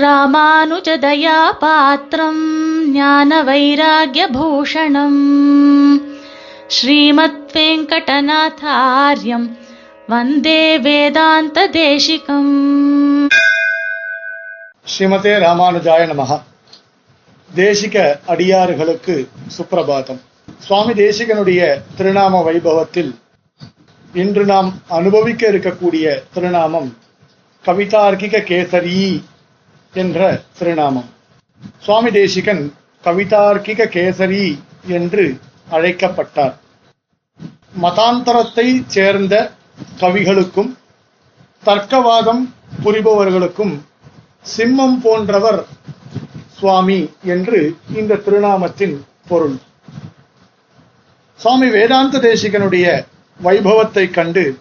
ராமானுஜதயா பாத்திரம் ஞான வைராகியபூஷணம் ஸ்ரீமத் வெங்கடநாதாரியம் வந்தே வேதாந்த தேசிகம் ஸ்ரீமதே ராமானுஜாய நமஹ தேசிக அடியாறுகளுக்கு சுப்பிரபாதம் சுவாமி தேசிகனுடைய திருநாம வைபவத்தில் இன்று நாம் அனுபவிக்க இருக்கக்கூடிய திருநாமம் கவிதார்க்கிக கேசரி என்ற திருநாமம். சுவாமி தேசிகன் கவிதார்க்கிக கேசரி என்று அழைக்கப்பட்டார். மதாந்தரத்தை சேர்ந்த கவிகளுக்கும் தர்க்கவாதம் புரிபவர்களுக்கும் சிம்மம் போன்றவர் சுவாமி என்று இந்த திருநாமத்தின் பொருள். சுவாமி வேதாந்த தேசிகனுடைய வைபவத்தை கண்டு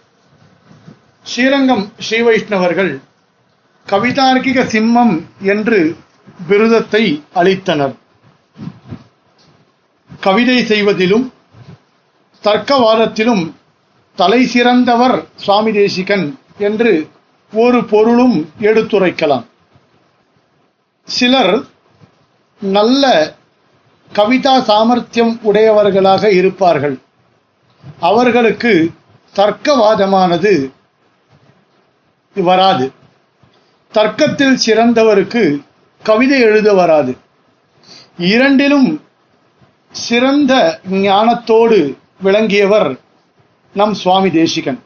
ஸ்ரீரங்கம் ஸ்ரீ வைஷ்ணவர்கள் கவிதார்க்கிக சிம்மம் என்று விருதத்தை அளித்தனர். கவிதை செய்வதிலும் தர்க்கவாதத்திலும் தலை சிறந்தவர் சுவாமி தேசிகன் என்று ஒரு பொருளும் எடுத்துரைக்கலாம். சிலர் நல்ல கவிதா சாமர்த்தியம் உடையவர்களாக இருப்பார்கள். அவர்களுக்கு தர்க்கவாதமானது வராது. தர்க்கத்தில் சிறந்தவருக்கு கவிதை எழுத வராது. இரண்டிலும் சிறந்த ஞானத்தோடு விளங்கியவர் நம் சுவாமி தேசிகன்.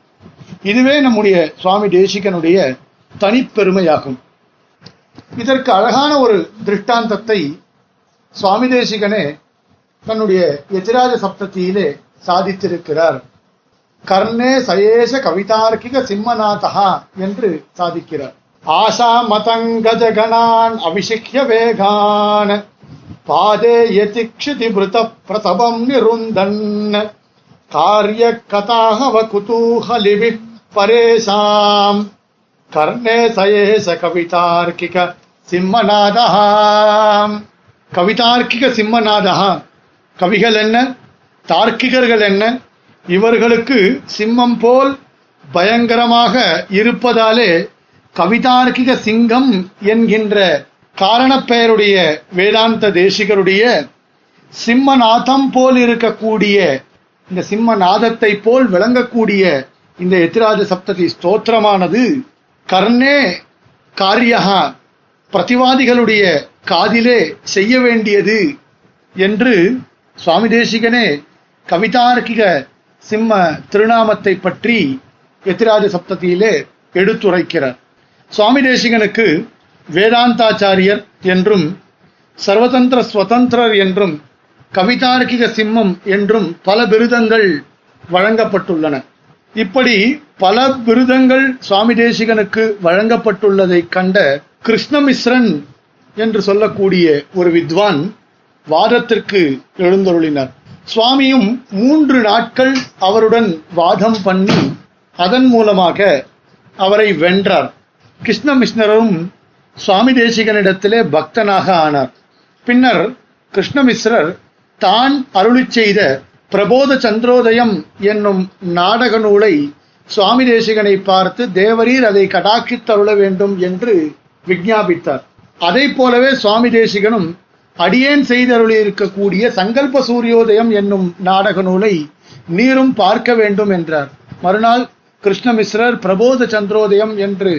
இதுவே நம்முடைய சுவாமி தேசிகனுடைய தனிப்பெருமையாகும். இதற்கு அழகான ஒரு திருஷ்டாந்தத்தை சுவாமி தேசிகனே தன்னுடைய எதிராஜ சப்தத்தியிலே சாதித்திருக்கிறார். கர்ணே சயேஷ கவிதார்க்கிக சிம்மநாதகா என்று சாதிக்கிறார். ஆஷா மதங்கஜகணான் அபிஷிக்ய வேகான். பாதே யதிக்ஷிதி மிருத பிரசவம் நிருந்தன். காரிய கதாஹவ குதூஹலிபி பரேசாம். கர்ணே சயேஷ கவிதார்க்கிக சிம்மநாதா கவிதார்க்கிக சிம்மநாதா கவிகள் என்ன? தார்க்கிகர்கள் என்ன? இவர்களுக்கு சிம்மம் போல் பயங்கரமாக இருப்பதாலே கவிதார்க்கிக சிங்கம் என்கின்ற காரணப்பெயருடைய வேதாந்த தேசிகருடைய சிம்மநாதம் போல் இருக்கக்கூடிய இந்த சிம்மநாதத்தை போல் விளங்கக்கூடிய இந்த எத்திராஜ சப்ததி ஸ்தோத்திரமானது கர்ணே காரியகா பிரதிவாதிகளுடைய காதிலே செய்ய வேண்டியது என்று சுவாமி தேசிகனே கவிதார்க்கிக சிம்ம திருநாமத்தை பற்றி எத்திராஜ சப்தத்தியிலே எடுத்துரைக்கிறார். சுவாமி தேசிகனுக்கு வேதாந்தாச்சாரியர் என்றும் சர்வதந்திர ஸ்வதந்திரர் என்றும் கவிதார்க்கிக சிம்மம் என்றும் பல விருதங்கள் வழங்கப்பட்டுள்ளன. இப்படி பல விருதங்கள் சுவாமி தேசிகனுக்கு வழங்கப்பட்டுள்ளதை கண்ட கிருஷ்ணமிஸ்ரன் என்று சொல்லக்கூடிய ஒரு வித்வான் வாதத்திற்கு எழுந்தருளினார். சுவாமியும் மூன்று நாட்கள் அவருடன் வாதம் பண்ணி அதன் மூலமாக அவரை வென்றார். கிருஷ்ணமிஸ்னரும் சுவாமி தேசிகனிடத்திலே பக்தனாக ஆனார். பின்னர் கிருஷ்ணமிஸ்ரர் தான் அருளி செய்த பிரபோத சந்திரோதயம் என்னும் நாடக நூலை சுவாமி தேசிகனை பார்த்து தேவரீர் அதை கடாக்கித்தருள வேண்டும் என்று விஞ்ஞாபித்தார். அதை போலவே சுவாமி தேசிகனும் அடியேன் செய்தருளி இருக்கக்கூடிய சங்கல்ப சூரியோதயம் என்னும் நாடக நூலை நீரும் பார்க்க வேண்டும் என்றார். மறுநாள் கிருஷ்ணமிஸ்ரர் பிரபோத சந்திரோதயம் என்று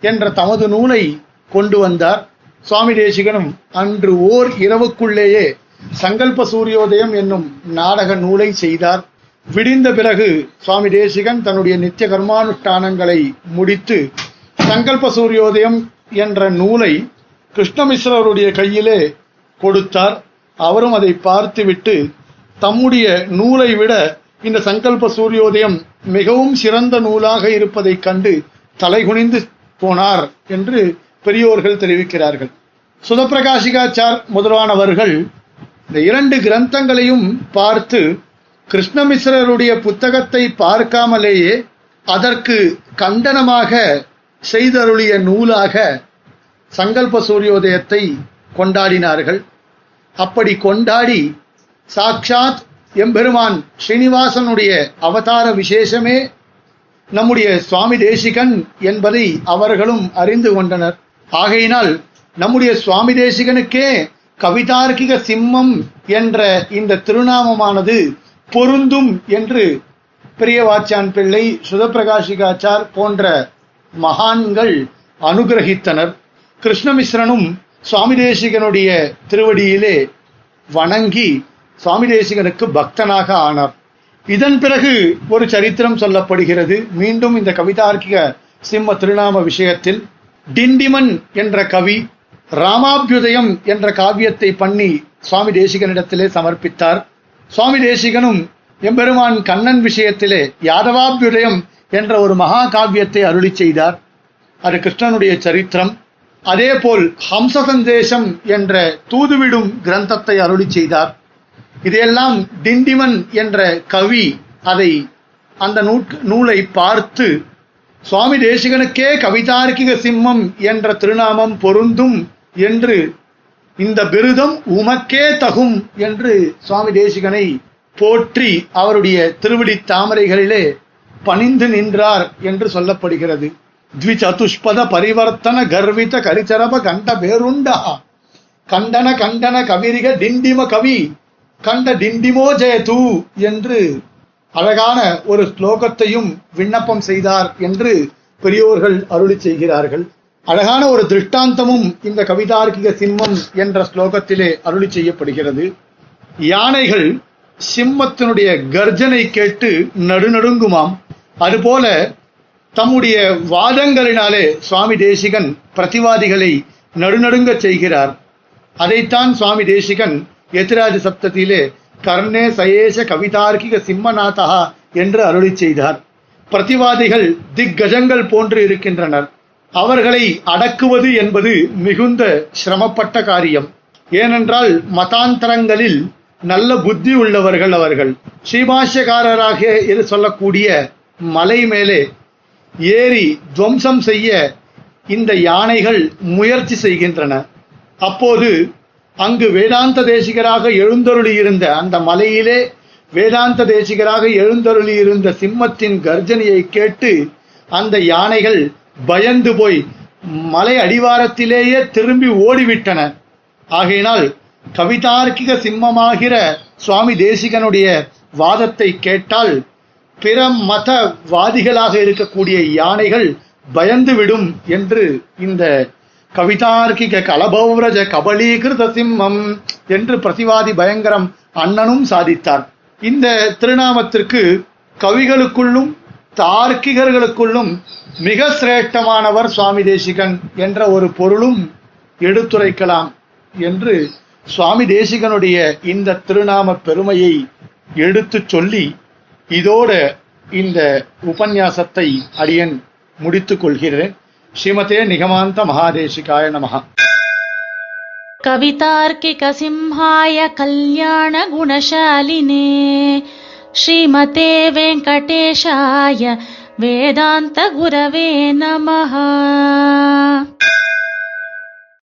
என்ற தமது நூலை கொண்டு வந்தார். சுவாமி தேசிகனும் அன்று ஓர் இரவுக்குள்ளேயே சங்கல்ப சூரியோதயம் என்னும் நாடக நூலை செய்தார். விடிந்த பிறகு சுவாமி தேசிகன் தன்னுடைய நித்திய கர்மானுஷ்டானங்களை முடித்து சங்கல்ப சூரியோதயம் என்ற நூலை கிருஷ்ணமிஸ்ரருடைய கையிலே கொடுத்தார். அவரும் அதை பார்த்துவிட்டு தம்முடைய நூலை விட இந்த சங்கல்ப சூரியோதயம் மிகவும் சிறந்த நூலாக இருப்பதைக் கண்டு தலைகுனிந்து போனார் என்று பெரியோர்கள் தெரிவிக்கிறார்கள். சுதப்பிரகாசிகாச்சார் முதலானவர்கள் இந்த இரண்டு கிரந்தங்களையும் பார்த்து கிருஷ்ணமிஸ்ரருடைய புத்தகத்தை பார்க்காமலேயே அதற்கு கண்டனமாக செய்தருளிய நூலாக சங்கல்ப சூரியோதயத்தை கொண்டாடினார்கள். அப்படி கொண்டாடி சாக்ஷாத் எம்பெருமான் ஸ்ரீனிவாசனுடைய அவதார விசேஷமே நம்முடைய சுவாமி தேசிகன் என்பதை அவர்களும் அறிந்து கொண்டனர். ஆகையினால் நம்முடைய சுவாமி தேசிகனுக்கே கவிதார்க்கிக சிம்மம் என்ற இந்த திருநாமமானது பொருந்தும் என்று பெரியவாச்சான் பிள்ளை சுதப்பிரகாஷிகாச்சார் போன்ற மகான்கள் அனுகிரகித்தனர். கிருஷ்ணமிஸ்ரனும் சுவாமி தேசிகனுடைய திருவடியிலே வணங்கி சுவாமி தேசிகனுக்கு பக்தனாக ஆனார். இதன் பிறகு ஒரு சரித்திரம் சொல்லப்படுகிறது. மீண்டும் இந்த கவிதார்க்கிக சிம்ம திருநாம விஷயத்தில் டிண்டிமன் என்ற கவி ராமாபியுதயம் என்ற காவியத்தை பண்ணி சுவாமி தேசிகனிடத்திலே சமர்ப்பித்தார். சுவாமி தேசிகனும் எம்பெருமான் கண்ணன் விஷயத்திலே யாதவாபியுதயம் என்ற ஒரு மகா காவியத்தை அருளி செய்தார். அது கிருஷ்ணனுடைய சரித்திரம். அதேபோல் ஹம்ச சந்தேசம் என்ற தூதுவிடும் கிரந்தத்தை அருளி செய்தார். இதையெல்லாம் திண்டிவன் என்ற கவி அதை அந்த நூற்- நூலை பார்த்து சுவாமி தேசிகனுக்கே கவிதார்க்கிக சிம்மம் என்ற திருநாமம் பொருந்தும் என்று இந்த பிருதம் உமக்கே தகும் என்று சுவாமி தேசிகனை போற்றி அவருடைய திருவடி தாமரைகளிலே பணிந்து நின்றார் என்று சொல்லப்படுகிறது. த்விசதுஷ்பத பரிவர்த்தன கர்வித கரிச்சரப கண்ட பேருண்டா கண்டன கண்டன கவிரிக டிண்டிம கவி கண்ட டிண்டிமோ ஜெயது என்று அழகான ஒரு ஸ்லோகத்தையும் விண்ணப்பம் செய்தார் என்று பெரியோர்கள் அருளி செய்கிறார்கள். அழகான ஒரு திருஷ்டாந்தமும் இந்த கவிதார்க்கிக சிம்மம் என்ற ஸ்லோகத்திலே அருளி செய்யப்படுகிறது. யானைகள் சிம்மத்தினுடைய கர்ஜனை கேட்டு நடுநடுங்குமாம். அதுபோல தம்முடைய வாதங்களினாலே சுவாமி தேசிகன் பிரதிவாதிகளை நடுநடுங்க செய்கிறார். அதைத்தான் சுவாமி தேசிகன் எதிராஜ சப்தத்திலே கர்ணே சயேஷ கவிதார்க்கிக சிம்மநாதா என்று அருளி செய்தார். பிரதிவாதிகள் திக்கஜங்கள் போன்று இருக்கின்றனர். அவர்களை அடக்குவது என்பது மிகுந்த சிரமப்பட்ட காரியம். ஏனென்றால் மதாந்தரங்களில் நல்ல புத்தி உள்ளவர்கள் அவர்கள். ஸ்ரீபாஷ்யக்காரராக இரு சொல்லக்கூடிய மலை மேலே ஏறி துவம்சம் செய்ய இந்த யானைகள் முயற்சி செய்கின்றன. அப்போது அங்கு வேதாந்த தேசிகராக எழுந்தருளியிருந்த அந்த மலையிலே வேதாந்த தேசிகராக எழுந்தருளியிருந்த சிம்மத்தின் கர்ஜனையை கேட்டு அந்த யானைகள் பயந்து போய் மலை அடிவாரத்திலேயே திரும்பி ஓடிவிட்டன. ஆகையினால் கவிதார்க்கிக சிம்மமாகிற சுவாமி தேசிகனுடைய வாதத்தை கேட்டால் பிற மதவாதிகளாக இருக்கக்கூடிய யானைகள் பயந்துவிடும் என்று இந்த கவிதார்க்கிக கலபௌரஜ கபலீகிருத சிம்மம் என்று பிரதிவாதி பயங்கரம் அண்ணனும் சாதித்தார். இந்த திருநாமத்திற்கு கவிகளுக்குள்ளும் தார்க்கிகர்களுக்குள்ளும் மிக சிரேஷ்டமானவர் சுவாமி தேசிகன் என்ற ஒரு பொருளும் எடுத்துரைக்கலாம் என்று சுவாமி தேசிகனுடைய இந்த திருநாம பெருமையை எடுத்துச் சொல்லி இதோட இந்த உபன்யாசத்தை அடியன் முடித்துக் கொள்கிறேன். ஸ்ரீமதே நிகமாந்த மகாதேசிகாய நம. கவிதார்க்கிக சிம்ஹாய கல்யாண குணசாலினே ஸ்ரீமதே வெங்கடேஷாய வேதாந்த குரவே நமஹா